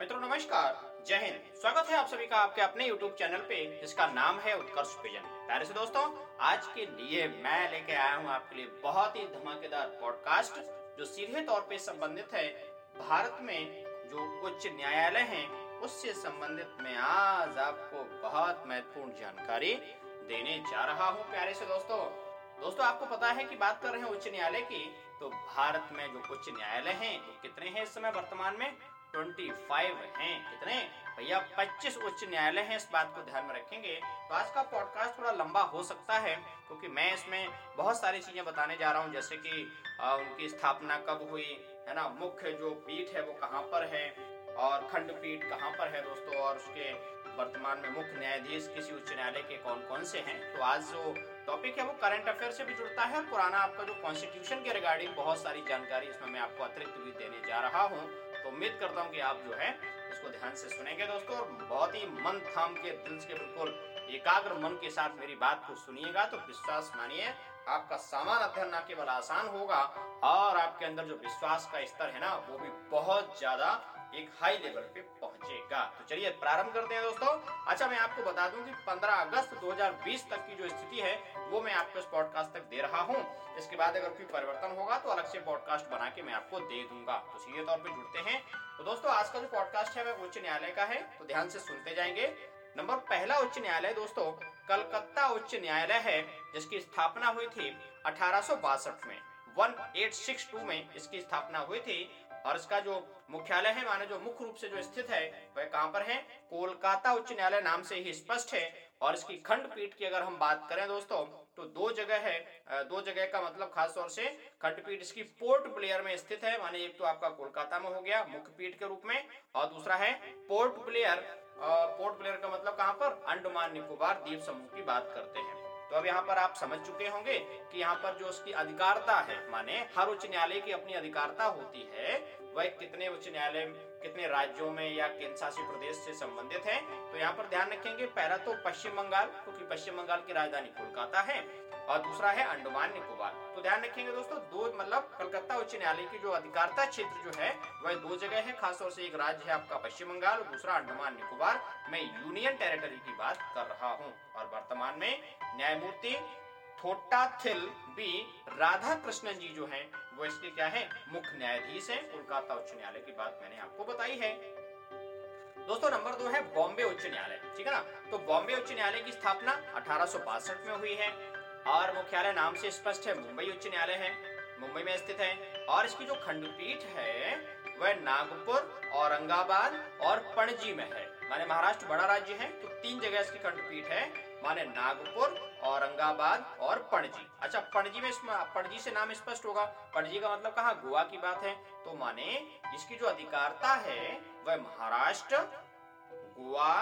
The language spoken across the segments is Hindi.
मित्रों, नमस्कार। जय हिंद। स्वागत है आप सभी का आपके अपने YouTube चैनल पे, जिसका नाम है उत्कर्ष विजन। प्यारे से दोस्तों, आज के लिए मैं लेके आया हूँ आपके लिए बहुत ही धमाकेदार पॉडकास्ट जो सीधे तौर पे संबंधित है भारत में जो उच्च न्यायालय हैं, उससे संबंधित मैं आज आपको बहुत महत्वपूर्ण जानकारी देने जा रहा हूँ, प्यारे से दोस्तों। दोस्तों, आपको पता है कि बात कर रहे हैं उच्च न्यायालय की तो भारत में जो उच्च न्यायालय हैं, वो कितने हैं इस समय वर्तमान में? ट्वेंटी फाइव है। कितने? भैया, पच्चीस उच्च न्यायालय हैं, इस बात को ध्यान में रखेंगे। तो आज का पॉडकास्ट थोड़ा लंबा हो सकता है, क्योंकि मैं इसमें बहुत सारी चीज़ें बताने जा रहा हूँ, जैसे कि उनकी स्थापना कब हुई, है ना? मुख्य जो पीठ है वो कहाँ पर है, और खंडपीठ कहाँ पर है दोस्तों, और उसके वर्तमान में मुख्य न्यायाधीश किसी उच्च न्यायालय के कौन कौन से हैं? तो आज जो टॉपिक है वो करंट अफेयर से भी जुड़ता है और पुराना आपका जो कॉन्स्टिट्यूशन के रिगार्डिंग बहुत सारी जानकारी इसमें मैं आपको अतिरिक्त भी देने जा रहा हूँ। तो उम्मीद करता हूँ कि आप जो है, इसको ध्यान से सुनेंगे दोस्तों, और बहुत ही मन थाम के दिल के बिल्कुल एकाग्र मन के साथ मेरी बात को सुनिएगा। तो विश्वास मानिए, आपका सामान अध्ययन न केवल आसान होगा, और आपके अंदर जो विश्वास का स्तर है ना, वो भी बहुत ज़्यादा एक हाई लेवल पे पहुंचेगा तो चलिए प्रारंभ करते हैं दोस्तों। अच्छा मैं आपको बता दूँ कि 15 अगस्त 2020 तक की जो स्थिति है, वो मैं आपको इस पॉडकास्ट तक दे रहा हूँ। इसके बाद अगर कोई परिवर्तन होगा तो अलग से पॉडकास्ट बना के मैं आपको दे दूँगा। तो सीधे तौर पर जुड़ते हैं। तो दोस्तों, आज का जो पॉडकास्ट है, वह उच्च न्यायालय का है तो ध्यान से सुनते जाएँगे। नंबर पहला उच्च न्यायालय दोस्तों, कलकत्ता उच्च न्यायालय है, जिसकी स्थापना हुई थी अठारह में। 1862 में इसकी स्थापना हुई थी, और इसका जो मुख्यालय है, माने जो मुख्य रूप से जो स्थित है, वह कहाँ पर है? कोलकाता उच्च न्यायालय नाम से ही स्पष्ट है, और इसकी खंडपीठ की अगर हम बात करें दोस्तों तो दो जगह है दो जगह का मतलब खास तौर से खंडपीठ इसकी पोर्ट ब्लेयर में स्थित है, माने एक तो आपका कोलकाता में हो गया, मुख्य पीठ के रूप में, और दूसरा है पोर्ट ब्लेयर पोर्ट ब्लेयर का मतलब कहाँ पर? अंडमान निकोबार द्वीप समूह की बात करते हैं। तो अब यहाँ पर आप समझ चुके होंगे कि यहाँ पर जो उसकी अधिकारता है, माने हर उच्च न्यायालय की अपनी अधिकारता होती है, वह कितने उच्च न्यायालय, कितने राज्यों में या केंद्र शासित प्रदेश से संबंधित है तो यहाँ पर ध्यान रखेंगे, पहला तो पश्चिम बंगाल, क्योंकि पश्चिम बंगाल की राजधानी कोलकाता है। और दूसरा है अंडमान निकोबार। तो ध्यान रखेंगे दोस्तों, दो मतलब कलकत्ता उच्च न्यायालय की जो अधिकारता क्षेत्र जो है, वह दो जगह है। खासतौर से एक राज्य है आपका पश्चिम बंगाल और दूसरा अंडमान निकोबार। मैं यूनियन टेरिटरी की बात कर रहा हूँ। और वर्तमान में न्यायमूर्ति Thottathil B Radhakrishnan ji जो हैं, वो इसके क्या है? मुख्य न्यायाधीश हैं। कोलकाता उच्च न्यायालय की बात मैंने आपको बताई है। दोस्तों, नंबर दो है बॉम्बे उच्च न्यायालय, ठीक है ना? तो बॉम्बे उच्च न्यायालय की स्थापना अठारह सौ बासठ में हुई है। और मुख्यालय नाम से स्पष्ट है, मुंबई उच्च न्यायालय है, मुंबई में स्थित है। और इसकी जो खंडपीठ है, वह नागपुर, औरंगाबाद और पणजी में है। माने महाराष्ट्र बड़ा राज्य है तो तीन जगह इसकी खंडपीठ है। माने नागपुर, औरंगाबाद और पणजी। अच्छा पणजी में पणजी से नाम स्पष्ट होगा। पणजी का मतलब कहा? गोवा की बात है। तो माने इसकी जो अधिकारता है, वह महाराष्ट्र, गोवा,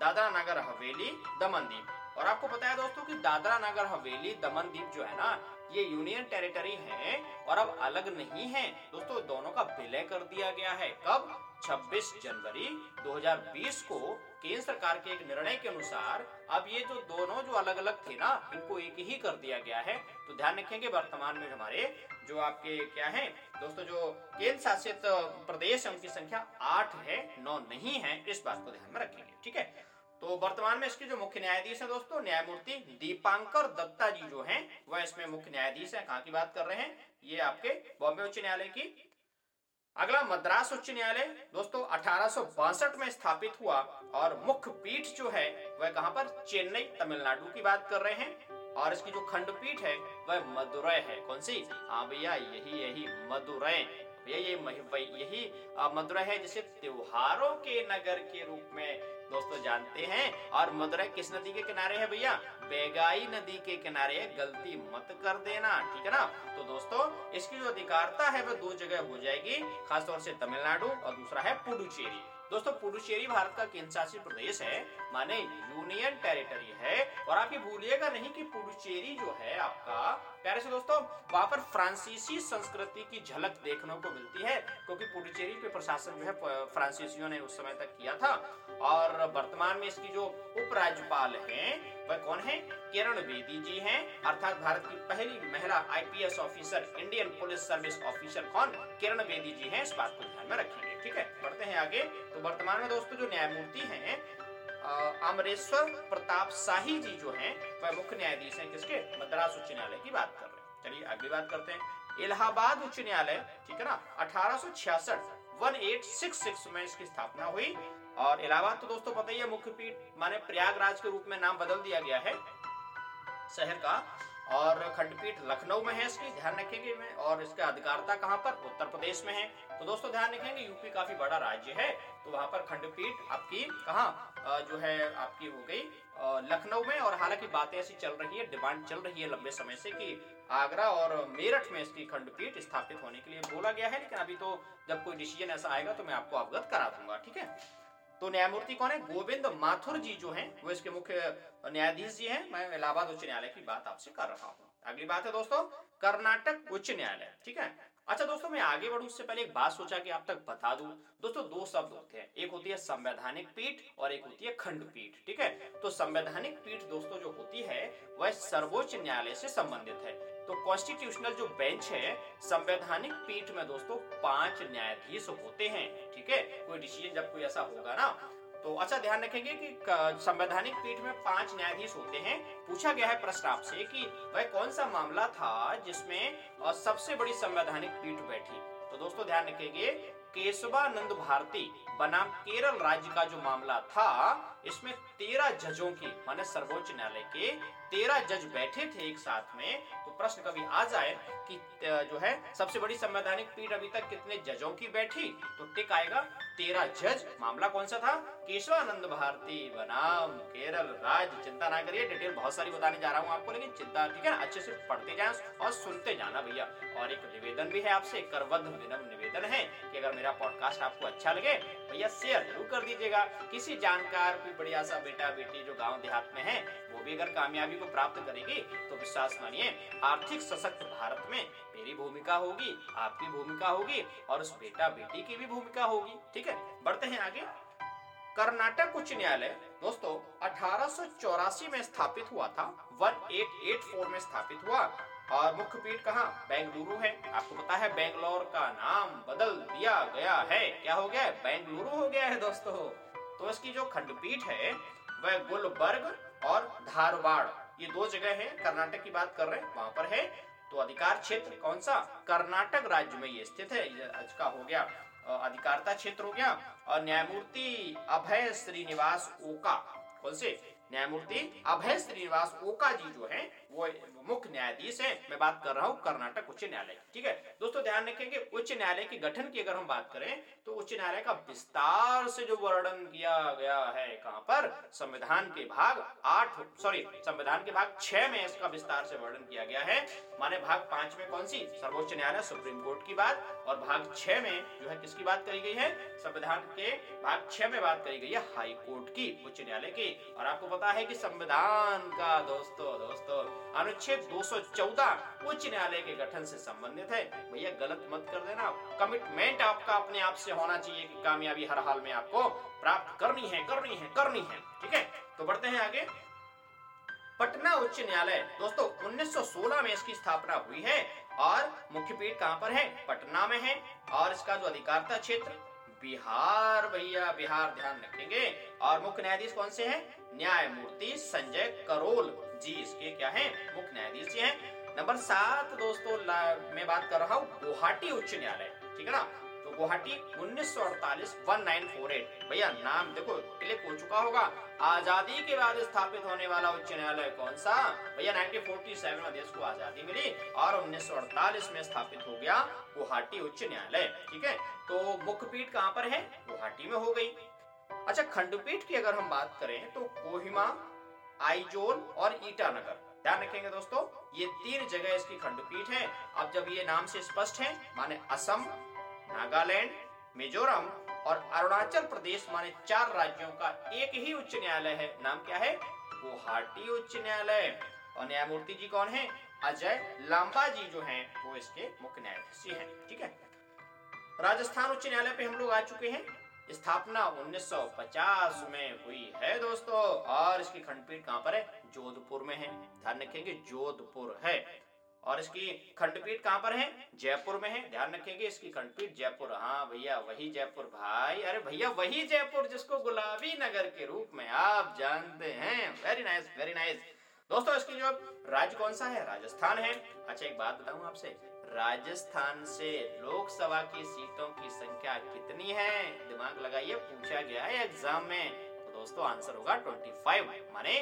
दादरा नगर हवेली, दमन दीप और आपको है दोस्तों कि दादरा नगर हवेली, दमन दीप जो है ना, ये यूनियन टेरिटरी है और अब अलग नहीं है। दोस्तों, दोनों का विलय कर दिया गया है। कब? 26 जनवरी 2020 को। केंद्र सरकार के एक निर्णय के अनुसार अब ये जो दोनों जो अलग अलग थे ना, इनको एक ही कर दिया गया है। तो ध्यान रखेंगे वर्तमान में हमारे जो आपके क्या है, दोस्तों जो केंद्र शासित प्रदेश है, उनकी संख्या आठ है, नौ नहीं है, इस बात को ध्यान में रखेंगे। ठीक है? तो वर्तमान में इसके जो मुख्य न्यायाधीश है दोस्तों, न्यायमूर्ति दीपांकर दत्ता जी जो हैं, वह इसमें मुख्य न्यायाधीश है। कहाँ की बात कर रहे हैं? ये आपके बॉम्बे उच्च न्यायालय की। अगला, मद्रास उच्च न्यायालय। दोस्तों, अठारह में स्थापित हुआ और मुख्य पीठ जो है, वह कहाँ पर? चेन्नई, तमिलनाडु की बात कर रहे हैं। और इसकी जो खंडपीठ है, वह मदुरै है। कौन सी? हाँ भैया, यही यही मदुरै भैया, ये यही मदुरै है जिसे त्योहारों के नगर के रूप में दोस्तों जानते हैं, और मदुरै किस नदी के किनारे है भैया? बेगाई नदी के किनारे गलती मत कर देना, ठीक है ना? तो दोस्तों, इसकी जो अधिकारता है वह दो जगह हो जाएगी, खासतौर से तमिलनाडु और दूसरा है पुडुचेरी। दोस्तों, पुडुचेरी भारत का केंद्र शासित प्रदेश है, माने यूनियन टेरिटरी है, और आप ये भूलिएगा नहीं कि पुडुचेरी जो है आपका, प्यारे से दोस्तों, वहाँ पर फ्रांसीसी संस्कृति की झलक देखने को मिलती है, क्योंकि पुडुचेरी के प्रशासन जो है फ्रांसीसियों ने उस समय तक किया था, और वर्तमान में इसकी जो उपराज्यपाल हैं, वह कौन है? किरण बेदी जी हैं, अर्थात भारत की पहली महिला IPS officer Indian police service officer कौन? किरण बेदी जी हैं, इस बात को ध्यान में रखेंगे। ठीक है, बढ़ते हैं आगे। तो वर्तमान में दोस्तों जो न्यायमूर्ति हैं अमरेश्वर प्रताप शाही जी जो हैं, वह मुख्य न्यायाधीश हैं किसके? मद्रास उच्च न्यायालय की बात कर रहे हैं। चलिए अगली बात करते हैं। इलाहाबाद उच्च न्यायालय, ठीक है ना? अठारह में इसकी स्थापना हुई। और इलाहाबाद तो दोस्तों पता ही है, मुख्य पीठ माने प्रयागराज के रूप में नाम बदल दिया गया है। शहर का और खंडपीठ लखनऊ में है इसकी, ध्यान रखेंगे में और इसका अधिकारता कहाँ पर? उत्तर प्रदेश में है। तो दोस्तों, ध्यान रखेंगे, यूपी काफ़ी बड़ा राज्य है तो वहाँ पर खंडपीठ आपकी कहा जो है, आपकी हो गई लखनऊ में। और हालाँकि बातें ऐसी चल रही है, डिमांड चल रही है लंबे समय से कि आगरा और मेरठ में इसकी खंडपीठ स्थापित होने के लिए बोला गया है। लेकिन अभी तो जब कोई डिसीज़न ऐसा आएगा तो मैं आपको अवगत करा दूँगा, ठीक है? तो न्यायमूर्ति कौन है? गोविंद माथुर जी जो हैं, वो इसके मुख्य न्यायाधीश जी हैं। मैं इलाहाबाद उच्च न्यायालय की बात आपसे कर रहा हूँ। अगली बात है दोस्तों, कर्नाटक उच्च न्यायालय, ठीक है? अच्छा दोस्तों, मैं आगे बढ़ू उससे पहले एक बात सोचा कि आप तक बता दूँ, दोस्तों दो शब्द होते हैं। एक होती है संवैधानिक पीठ और एक होती है खंडपीठ, ठीक है? तो संवैधानिक पीठ दोस्तों जो होती है, वह सर्वोच्च न्यायालय से संबंधित है। तो कॉन्स्टिट्यूशनल जो बेंच है, संवैधानिक पीठ में दोस्तों पाँच न्यायाधीश होते हैं, ठीक है? कोई डिसीज़न जब कोई ऐसा होगा ना तो अच्छा ध्यान रखेंगे कि संवैधानिक पीठ में पाँच न्यायाधीश होते हैं। पूछा गया है प्रश्न आपसे कि वह कौन सा मामला था जिसमें सबसे बड़ी संवैधानिक पीठ बैठी? तो दोस्तों ध्यान रखेंगे केशवानंद भारती बनाम केरल राज्य का जो मामला था, इसमें तेरह जजों की, माने सर्वोच्च न्यायालय के तेरह जज बैठे थे एक साथ में। तो प्रश्न कभी आ जाए कि जो है, सबसे बड़ी संवैधानिक पीठ अभी तक कितने जजों की बैठी? तो टिक आएगा, तेरह जज, मामला कौन सा था? केशवानंद भारती बनाम केरल राज्य। चिंता ना करिए, डिटेल बहुत सारी बताने जा रहा हूँ आपको, लेकिन चिंता, ठीक है ना? अच्छे से पढ़ते जाए और सुनते जाना भैया। और एक निवेदन भी है आपसे करवध विनम्र निवेदन है। अगर मेरा पॉडकास्ट आपको अच्छा लगे, भैया शेयर ज़रूर कर दीजिएगा। किसी जानकार, कोई बढ़िया सा बेटा, बेटी जो गाँव देहात में है, वो भी अगर कामयाबी को प्राप्त करेगी तो विश्वास मानिए, आर्थिक सशक्त भारत में मेरी भूमिका होगी, आपकी भूमिका होगी, और उस बेटा, बेटी की भी भूमिका होगी। ठीक है? बढ़ते हैं आगे। कर्नाटक उच्च न्यायालय, दोस्तों, अठारह सौ चौरासी में स्थापित हुआ था 1884 में स्थापित हुआ। और मुख्य पीठ कहा? बेंगलुरु है। आपको पता है बेंगलोर का नाम बदल दिया गया है। क्या हो गया बेंगलुरु हो गया है दोस्तों। तो इसकी जो खंडपीठ है, वह गुलबर्ग और धारवाड़। ये दो जगह है। कर्नाटक की बात कर रहे हैं, वहाँ पर है। तो अधिकार क्षेत्र कौन सा? कर्नाटक राज्य में ये स्थित है। आज का हो गया अधिकारता क्षेत्र हो गया। और न्यायमूर्ति अभय श्रीनिवास ओका। कौन से? न्यायमूर्ति अभय श्रीनिवास ओका जी जो है, वो मुख्य न्यायाधीश है। मैं बात कर रहा हूँ कर्नाटक उच्च न्यायालय ठीक है? दोस्तों, ध्यान रखेंगे, उच्च न्यायालय के गठन की अगर हम बात करें तो उच्च न्यायालय का विस्तार से जो वर्णन किया गया है कहाँ पर, संविधान के भाग आठ, सॉरी, संविधान के भाग छह में इसका विस्तार से वर्णन किया गया है। माने भाग पाँच में कौन सी? सर्वोच्च न्यायालय, सुप्रीम कोर्ट की बात, और भाग छह में जो है किसकी बात करी गई है? संविधान के भाग छह में बात करी गई है हाई कोर्ट की, उच्च न्यायालय की। और आपको पता है कि संविधान का दोस्तों दोस्तों, अनुच्छेद 214 उच्च न्यायालय के गठन से संबंधित है। भैया, गलत मत कर देना। कमिटमेंट आपका अपने आप से होना चाहिए कि कामयाबी हर हाल में आपको प्राप्त करनी है करनी है करनी है। ठीक है? तो बढ़ते हैं आगे। पटना उच्च न्यायालय, दोस्तों 1916 में इसकी स्थापना हुई है। और मुख्य पीठ कहाँ पर है? पटना में है। और इसका जो अधिकारता क्षेत्र? बिहार भैया, बिहार ध्यान रखेंगे। और मुख्य न्यायाधीश कौन से हैं? न्यायमूर्ति संजय करोल। जी, इसके क्या हैं? मुख्य न्यायाधीश जी हैं। नंबर सात, दोस्तों मैं बात कर रहा हूँ, गुवाहाटी उच्च न्यायालय। ठीक है ना? गुवाहाटी उन्नीस सौ भैया, नाम देखो क्लिक हो चुका होगा। आज़ादी के बाद स्थापित होने वाला उच्च न्यायालय कौन सा? भैया 1947 में देश को आज़ादी मिली और 1948 में स्थापित हो गया गुवाहाटी उच्च न्यायालय, ठीक है? तो मुख्य पीठ कहाँ पर है? गुवाहाटी में हो गई। अच्छा खंडपीठ की अगर हम बात करें तो कोहिमा, आईजोल और ईटानगर। ध्यान रखेंगे दोस्तों, ये तीन जगह इसकी खंडपीठ है। अब जब ये नाम से स्पष्ट है, माने असम नागालैंड, मिजोरम और अरुणाचल प्रदेश माने चार राज्यों का एक ही उच्च न्यायालय है। नाम क्या है? गुवाहाटी उच्च न्यायालय। और न्यायमूर्ति जी कौन है? अजय लांबा जी जो हैं, वो इसके मुख्य न्यायाधीश हैं, ठीक है? राजस्थान उच्च न्यायालय पे हम लोग आ चुके हैं। स्थापना 1950 में हुई है, दोस्तों। और इसकी खंडपीठ कहाँ पर है? जोधपुर में है। ध्यान रखेंगे, जोधपुर है। और इसकी खंडपीठ कहाँ पर है? जयपुर में है। ध्यान रखेंगे इसकी खंडपीठ जयपुर। हाँ भैया, वही जयपुर भाई। अरे भैया, वही जयपुर जिसको गुलाबी नगर के रूप में आप जानते हैं। वेरी नाइस वेरी नाइस दोस्तों, इसकी जो राज्य कौन सा है? राजस्थान है। अच्छा एक बात बताऊँ आपसे। राजस्थान से लोकसभा की सीटों की संख्या कितनी है? दिमाग लगाइए, पूछा गया है एग्ज़ाम में। तो दोस्तों, आंसर होगा 25 माने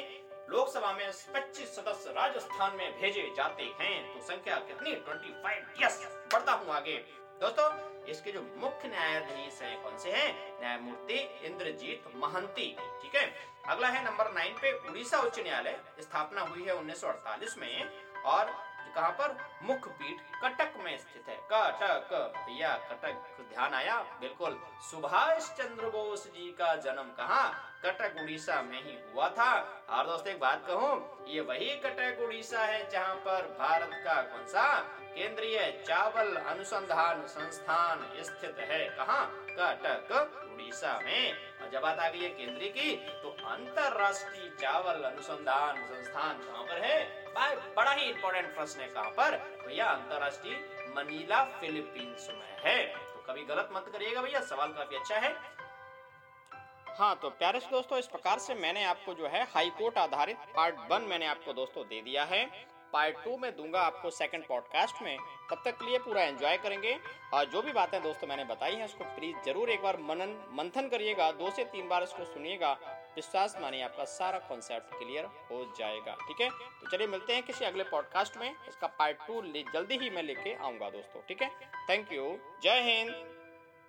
लोकसभा में 25 सदस्य राजस्थान में भेजे जाते हैं तो संख्या कितनी? 25 यस बढ़ता हूँ आगे। दोस्तों, इसके जो मुख्य न्यायाधीश हैं, कौन से हैं? न्यायमूर्ति इंद्रजीत महंती। ठीक है? अगला है नंबर नाइन पे, उड़ीसा उच्च न्यायालय। स्थापना हुई है 1948 में, और कहाँ पर? मुख्य पीठ कटक में स्थित है। कटक, भैया, कटक, ध्यान आया? बिल्कुल। सुभाष चंद्र बोस जी का जन्म कहा? कटक, उड़ीसा में ही हुआ था। और दोस्तों, एक बात कहूँ, ये वही कटक, उड़ीसा है जहाँ पर भारत का कौन सा केंद्रीय चावल अनुसंधान संस्थान स्थित है? कहाँ? कटक, उड़ीसा में। और जब बात आ गई है केंद्रीय की तो अंतरराष्ट्रीय चावल अनुसंधान संस्थान कहाँ पर है? बड़ा ही इंपॉर्टेंट प्रश्न है कहाँ पर? भैया, अंतरराष्ट्रीय मनीला फिलीपींस में है। तो कभी गलत मत करिएगा भैया, सवाल काफ़ी अच्छा है। हाँ तो प्यारे दोस्तों, इस प्रकार से मैंने आपको जो है हाई कोर्ट आधारित पार्ट वन मैंने आपको दोस्तों दे दिया है। पार्ट टू में दूँगा आपको सेकंड पॉडकास्ट में। तब तक के लिए पूरा एंजॉय करेंगे। और जो भी बातें दोस्तों मैंने बताई हैं, उसको प्लीज़ ज़रूर एक बार मनन, मंथन करिएगा। दो से तीन बार इसको सुनिएगा। विश्वास मानिए आपका सारा कॉन्सेप्ट क्लियर हो जाएगा, ठीक है? तो चलिए मिलते हैं किसी अगले पॉडकास्ट में। इसका पार्ट टू जल्दी ही मैं लेके आऊँगा दोस्तों, ठीक है? थैंक यू जय हिंद।